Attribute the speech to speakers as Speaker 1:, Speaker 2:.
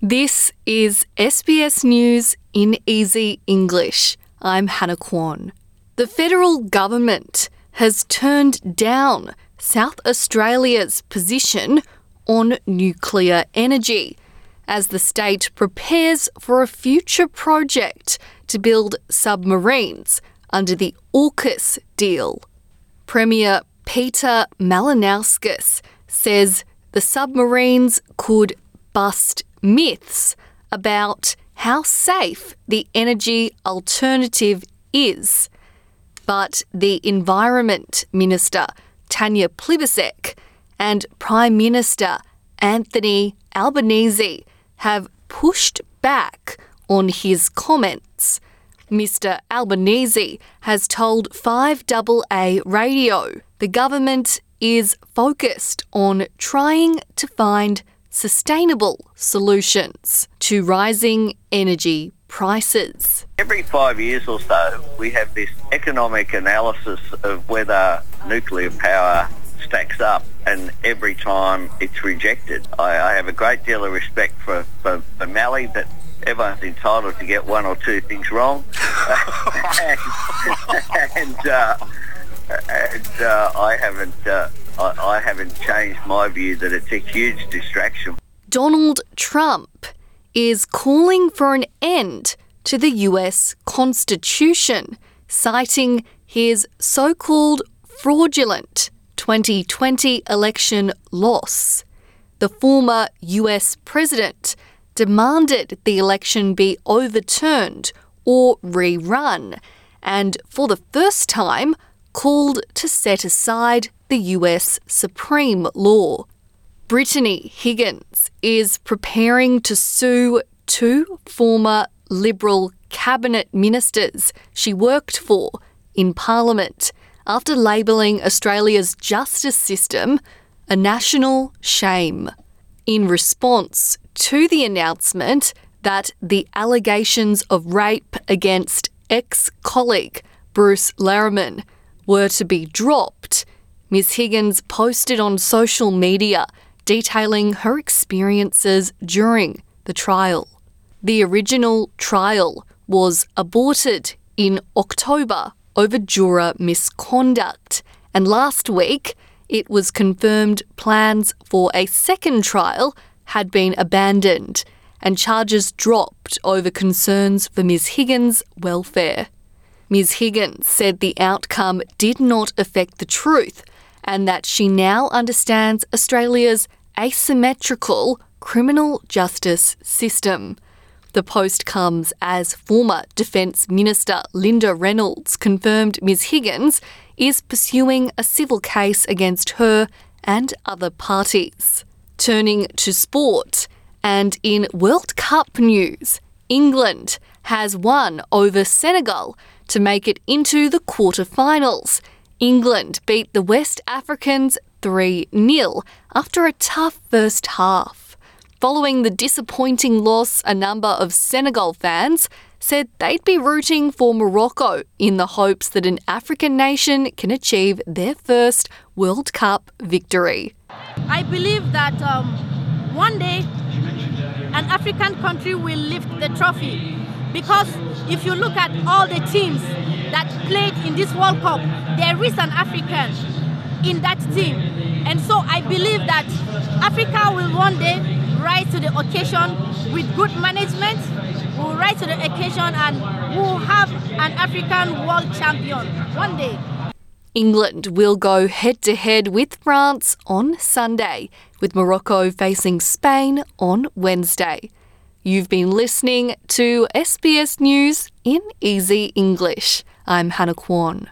Speaker 1: This is SBS News in Easy English. I'm Hannah Kwan. The federal government has turned down South Australia's position on nuclear energy as the state prepares for a future project to build submarines under the AUKUS deal. Premier Peter Malinauskas says the submarines could bust myths about how safe the energy alternative is. But the Environment Minister, Tanya Plibersek, and Prime Minister Anthony Albanese have pushed back on his comments. Mr. Albanese has told 5AA Radio the government is focused on trying to find sustainable solutions to rising energy prices.
Speaker 2: Every five years or so, we have this economic analysis of whether nuclear power stacks up, and every time it's rejected. I, I have a great deal of respect for, for, for Mally, but everyone's entitled to get one or two things wrong. and and, uh, and uh, I haven't. Uh, I, I haven't changed my view that it's a huge distraction.
Speaker 1: Donald Trump is calling for an end to the US Constitution, citing his so called fraudulent 2020 election loss. The former US president demanded the election be overturned or rerun, and for the first time called to set aside the US Supreme Law. Brittany Higgins is preparing to sue two former Liberal cabinet ministers she worked for in Parliament after labelling Australia's justice system a national shame. In response to the announcement that the allegations of rape against ex colleague Bruce Lehrmann were to be dropped, Ms. Higgins posted on social media detailing her experiences during the trial. The original trial was aborted in October over juror misconduct, and last week it was confirmed plans for a second trial had been abandoned and charges dropped over concerns for Ms. Higgins' welfare. Ms. Higgins said the outcome did not affect the truth and that she now understands Australia's asymmetrical criminal justice system. The post comes as former Defence Minister Linda Reynolds confirmed Ms Higgins is pursuing a civil case against her and other parties. Turning to sport, and in World Cup news, England has won over Senegal to make it into the quarterfinals. England beat the West Africans 3 0 after a tough first half. Following the disappointing loss, a number of Senegal fans said they'd be rooting for Morocco in the hopes that an African nation can achieve their first World Cup victory.
Speaker 3: I believe that um, one day an African country will lift the trophy because if you look at all the teams that played in this World Cup, there is an African in that team. And so I believe that Africa will one day rise to the occasion with good management, will rise to the occasion and will have an African world champion one day.
Speaker 1: England will go head to head with France on Sunday, with Morocco facing Spain on Wednesday. You've been listening to SBS News in Easy English. I'm Hannah Kwan.